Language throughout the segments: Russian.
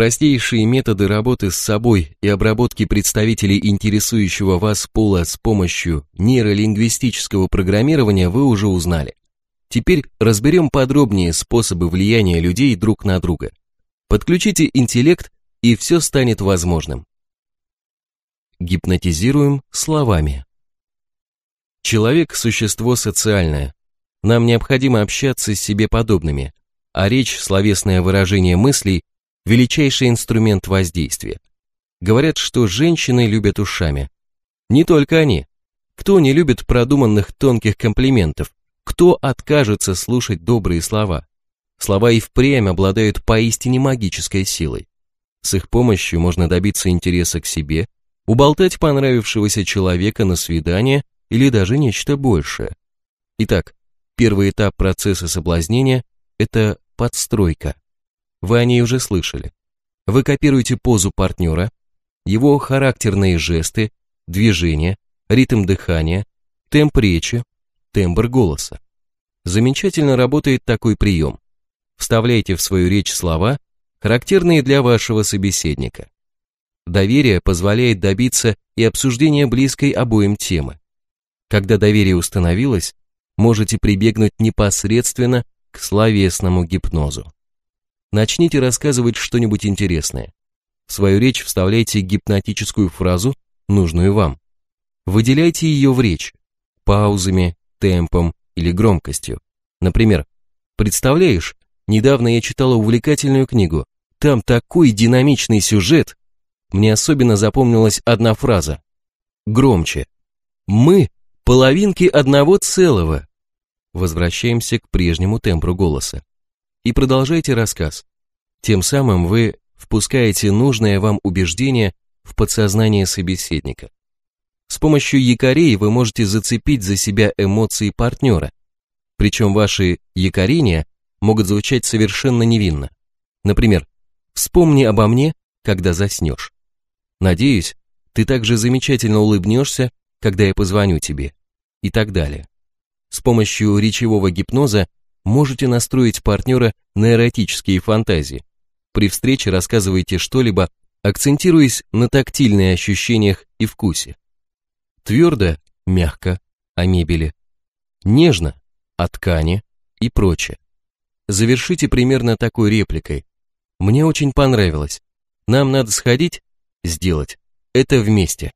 Простейшие методы работы с собой и обработки представителей интересующего вас пола с помощью нейролингвистического программирования вы уже узнали. Теперь разберем подробнее способы влияния людей друг на друга. Подключите интеллект, и все станет возможным. Гипнотизируем словами. Человек – существо социальное. Нам необходимо общаться с себе подобными, а речь, словесное выражение мыслей – величайший инструмент воздействия. Говорят, что женщины любят ушами. Не только они. Кто не любит продуманных тонких комплиментов? Кто откажется слушать добрые слова? Слова и впрямь обладают поистине магической силой. С их помощью можно добиться интереса к себе, уболтать понравившегося человека на свидание или даже нечто большее. Итак, первый этап процесса соблазнения – это подстройка. Вы о ней уже слышали. Вы копируете позу партнера, его характерные жесты, движения, ритм дыхания, темп речи, тембр голоса. Замечательно работает такой прием. Вставляйте в свою речь слова, характерные для вашего собеседника. Доверие позволяет добиться и обсуждения близкой обоим темы. Когда доверие установилось, можете прибегнуть непосредственно к словесному гипнозу. Начните рассказывать что-нибудь интересное. В свою речь вставляйте гипнотическую фразу, нужную вам. Выделяйте ее в речь, паузами, темпом или громкостью. Например, представляешь, недавно я читала увлекательную книгу, там такой динамичный сюжет. Мне особенно запомнилась одна фраза. Громче. Мы половинки одного целого. Возвращаемся к прежнему тембру голоса. И продолжайте рассказ. Тем самым вы впускаете нужное вам убеждение в подсознание собеседника. С помощью якорей вы можете зацепить за себя эмоции партнера. Причем ваши якорения могут звучать совершенно невинно. Например, «Вспомни обо мне, когда заснешь». Надеюсь, ты также замечательно улыбнешься, когда я позвоню тебе и так далее. С помощью речевого гипноза можете настроить партнера на эротические фантазии. При встрече рассказывайте что-либо, акцентируясь на тактильных ощущениях и вкусе. Твердо, мягко, о мебели. Нежно, о ткани и прочее. Завершите примерно такой репликой. Мне очень понравилось. Нам надо сходить, сделать. Это вместе.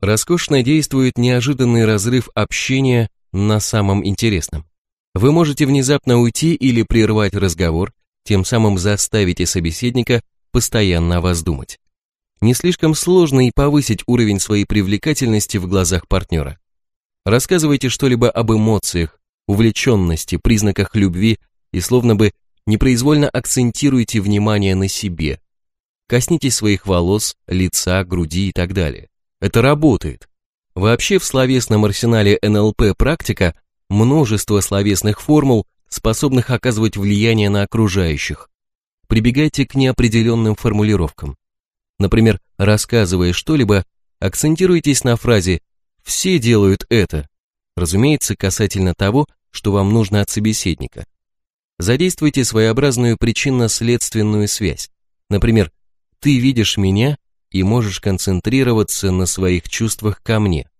Роскошно действует неожиданный разрыв общения на самом интересном. Вы можете внезапно уйти или прервать разговор, тем самым заставите собеседника постоянно о вас думать. Не слишком сложно и повысить уровень своей привлекательности в глазах партнера. Рассказывайте что-либо об эмоциях, увлеченности, признаках любви и словно бы непроизвольно акцентируйте внимание на себе. Коснитесь своих волос, лица, груди и так далее. Это работает. Вообще в словесном арсенале НЛП практика множество словесных формул, способных оказывать влияние на окружающих. Прибегайте к неопределенным формулировкам. Например, рассказывая что-либо, акцентируйтесь на фразе «все делают это», разумеется, касательно того, что вам нужно от собеседника. Задействуйте своеобразную причинно-следственную связь. Например, «ты видишь меня, и можешь концентрироваться на своих чувствах ко мне.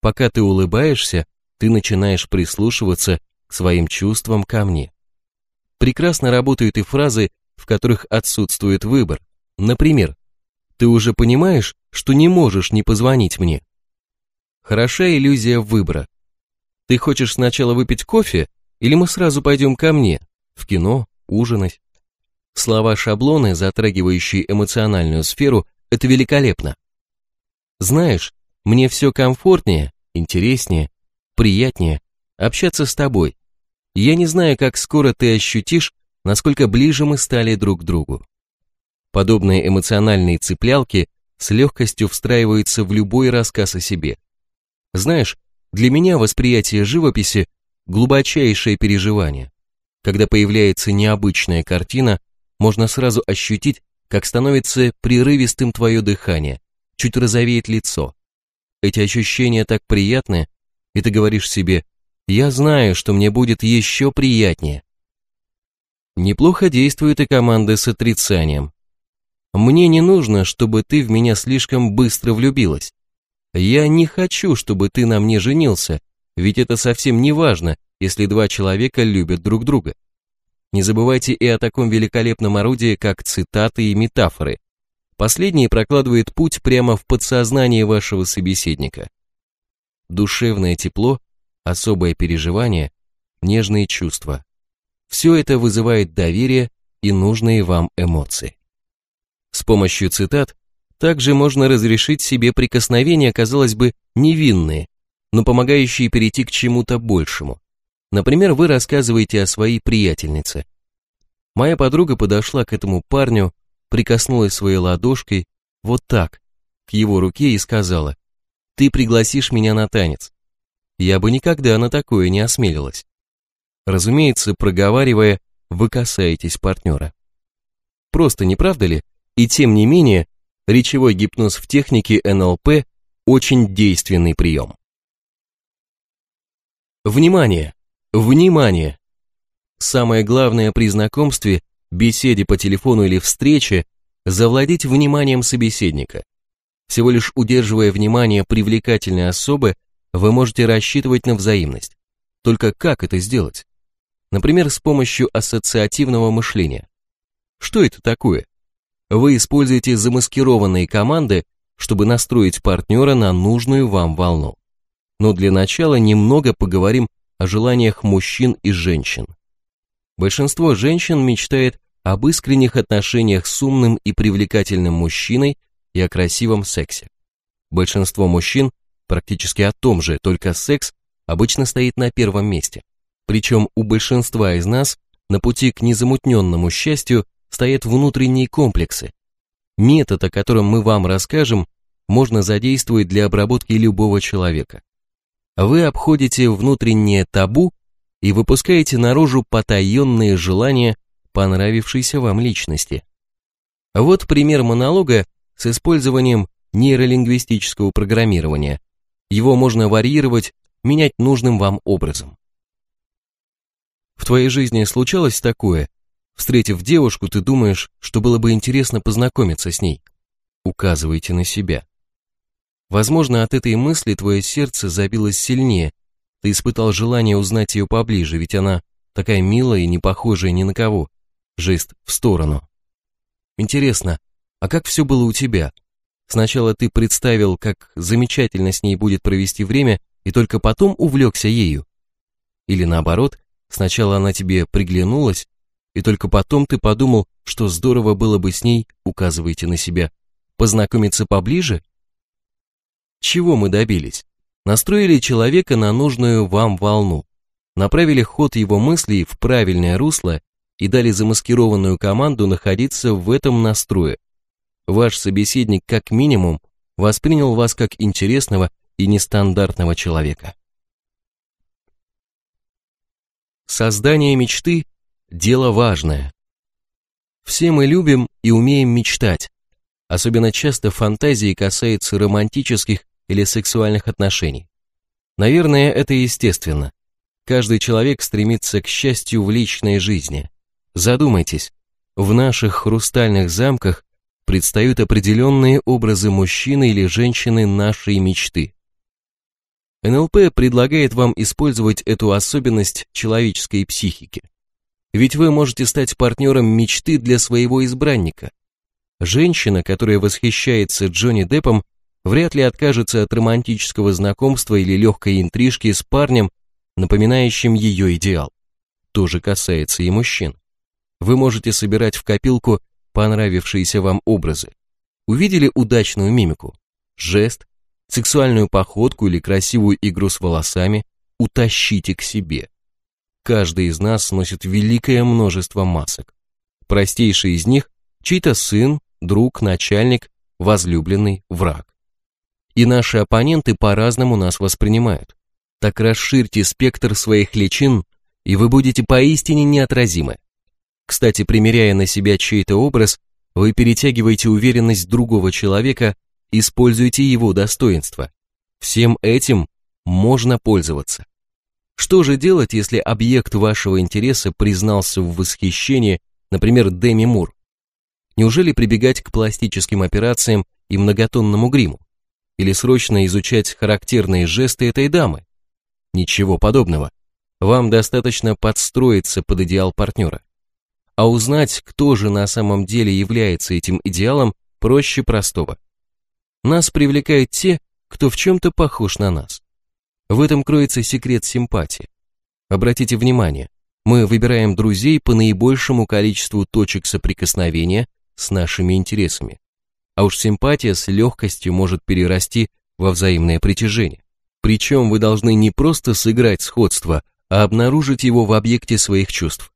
Пока ты улыбаешься, ты начинаешь прислушиваться к своим чувствам ко мне. Прекрасно работают и фразы, в которых отсутствует выбор. Например, ты уже понимаешь, что не можешь не позвонить мне. Хороша иллюзия выбора. Ты хочешь сначала выпить кофе, или мы сразу пойдем ко мне, в кино, ужинать? Слова-шаблоны, затрагивающие эмоциональную сферу, это великолепно. Знаешь, мне все комфортнее, интереснее, приятнее общаться с тобой. Я не знаю, как скоро ты ощутишь, насколько ближе мы стали друг к другу. Подобные эмоциональные цеплялки с легкостью встраиваются в любой рассказ о себе. Знаешь, для меня восприятие живописи – глубочайшее переживание. Когда появляется необычная картина, можно сразу ощутить, как становится прерывистым твое дыхание, чуть розовеет лицо. Эти ощущения так приятны, и ты говоришь себе, я знаю, что мне будет еще приятнее. Неплохо действует и команда с отрицанием. Мне не нужно, чтобы ты в меня слишком быстро влюбилась. Я не хочу, чтобы ты на мне женился, ведь это совсем не важно, если два человека любят друг друга. Не забывайте и о таком великолепном орудии, как цитаты и метафоры. Последние прокладывают путь прямо в подсознание вашего собеседника. Душевное тепло, особое переживание, нежные чувства. Все это вызывает доверие и нужные вам эмоции. С помощью цитат также можно разрешить себе прикосновения, казалось бы, невинные, но помогающие перейти к чему-то большему. Например, вы рассказываете о своей приятельнице. Моя подруга подошла к этому парню, прикоснулась своей ладошкой, вот так, к его руке и сказала, «Ты пригласишь меня на танец». Я бы никогда на такое не осмелилась. Разумеется, проговаривая, вы касаетесь партнера. Просто не правда ли? И тем не менее, речевой гипноз в технике НЛП очень действенный прием. Внимание! Внимание! Самое главное при знакомстве, беседе по телефону или встрече – завладеть вниманием собеседника. Всего лишь удерживая внимание привлекательной особы, вы можете рассчитывать на взаимность. Только как это сделать? Например, с помощью ассоциативного мышления. Что это такое? Вы используете замаскированные команды, чтобы настроить партнера на нужную вам волну. Но для начала немного поговорим о желаниях мужчин и женщин. Большинство женщин мечтает об искренних отношениях с умным и привлекательным мужчиной и о красивом сексе. Большинство мужчин практически о том же, только секс обычно стоит на первом месте. Причем у большинства из нас на пути к незамутненному счастью стоят внутренние комплексы. Метод, о котором мы вам расскажем, можно задействовать для обработки любого человека. Вы обходите внутреннее табу и выпускаете наружу потаенные желания понравившейся вам личности. Вот пример монолога с использованием нейролингвистического программирования. Его можно варьировать, менять нужным вам образом. В твоей жизни случалось такое, Встретив девушку, ты думаешь, что было бы интересно познакомиться с ней. Указывайте на себя. Возможно, от этой мысли твое сердце забилось сильнее. Ты испытал желание узнать ее поближе, ведь она такая милая и не похожая ни на кого. Жест в сторону. Интересно, а как все было у тебя? Сначала ты представил, как замечательно с ней будет провести время, и только потом увлекся ею. Или наоборот, сначала она тебе приглянулась, и только потом ты подумал, что здорово было бы с ней, указываете на себя, познакомиться поближе? Чего мы добились? Настроили человека на нужную вам волну, направили ход его мыслей в правильное русло и дали замаскированную команду находиться в этом настрое. Ваш собеседник как минимум воспринял вас как интересного и нестандартного человека. Создание мечты дело важное. Все мы любим и умеем мечтать. Особенно часто фантазии касаются романтических или сексуальных отношений. Наверное, это естественно. Каждый человек стремится к счастью в личной жизни. Задумайтесь, в наших хрустальных замках предстают определенные образы мужчины или женщины нашей мечты. НЛП предлагает вам использовать эту особенность человеческой психики. Ведь вы можете стать партнером мечты для своего избранника. Женщина, которая восхищается Джонни Деппом, вряд ли откажется от романтического знакомства или легкой интрижки с парнем, напоминающим ее идеал. То же касается и мужчин. Вы можете собирать в копилку понравившиеся вам образы. Увидели удачную мимику, жест, сексуальную походку или красивую игру с волосами, утащите к себе. Каждый из нас носит великое множество масок. Простейший из них – чей-то сын, друг, начальник, возлюбленный, враг. И наши оппоненты по-разному нас воспринимают. Так расширьте спектр своих личин, и вы будете поистине неотразимы. Кстати, примеряя на себя чей-то образ, вы перетягиваете уверенность другого человека, используете его достоинства. Всем этим можно пользоваться. Что же делать, если объект вашего интереса признался в восхищении, например, Деми Мур? Неужели прибегать к пластическим операциям и многотонному гриму? Или срочно изучать характерные жесты этой дамы? Ничего подобного. Вам достаточно подстроиться под идеал партнера. А узнать, кто же на самом деле является этим идеалом, проще простого. Нас привлекают те, кто в чем-то похож на нас. В этом кроется секрет симпатии. Обратите внимание, мы выбираем друзей по наибольшему количеству точек соприкосновения с нашими интересами. А уж симпатия с легкостью может перерасти во взаимное притяжение. Причем вы должны не просто сыграть сходство, а обнаружить его в объекте своих чувств.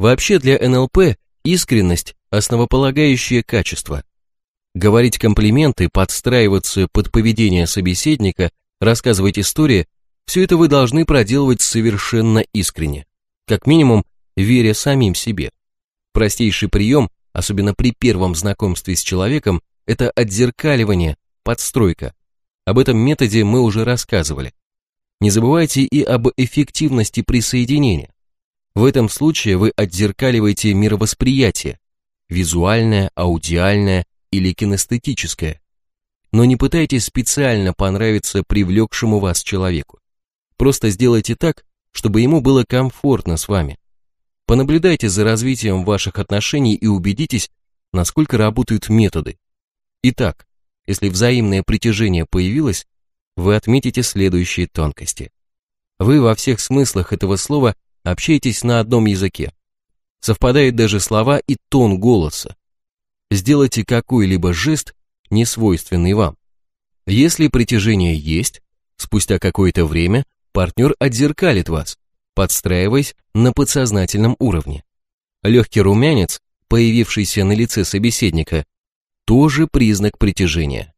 Вообще для НЛП искренность – основополагающее качество. Говорить комплименты, подстраиваться под поведение собеседника, рассказывать истории – все это вы должны проделывать совершенно искренне, как минимум веря самим себе. Простейший прием, особенно при первом знакомстве с человеком, это отзеркаливание, подстройка. Об этом методе мы уже рассказывали. Не забывайте и об эффективности присоединения. В этом случае вы отзеркаливаете мировосприятие, визуальное, аудиальное или кинестетическое. Но не пытайтесь специально понравиться привлекшему вас человеку. Просто сделайте так, чтобы ему было комфортно с вами. Понаблюдайте за развитием ваших отношений и убедитесь, насколько работают методы. Итак, если взаимное притяжение появилось, вы отметите следующие тонкости. Вы во всех смыслах этого слова общаетесь на одном языке. Совпадают даже слова и тон голоса. Сделайте какой-либо жест, не свойственный вам. Если притяжение есть, спустя какое-то время партнер отзеркалит вас, подстраиваясь на подсознательном уровне. Легкий румянец, появившийся на лице собеседника, тоже признак притяжения.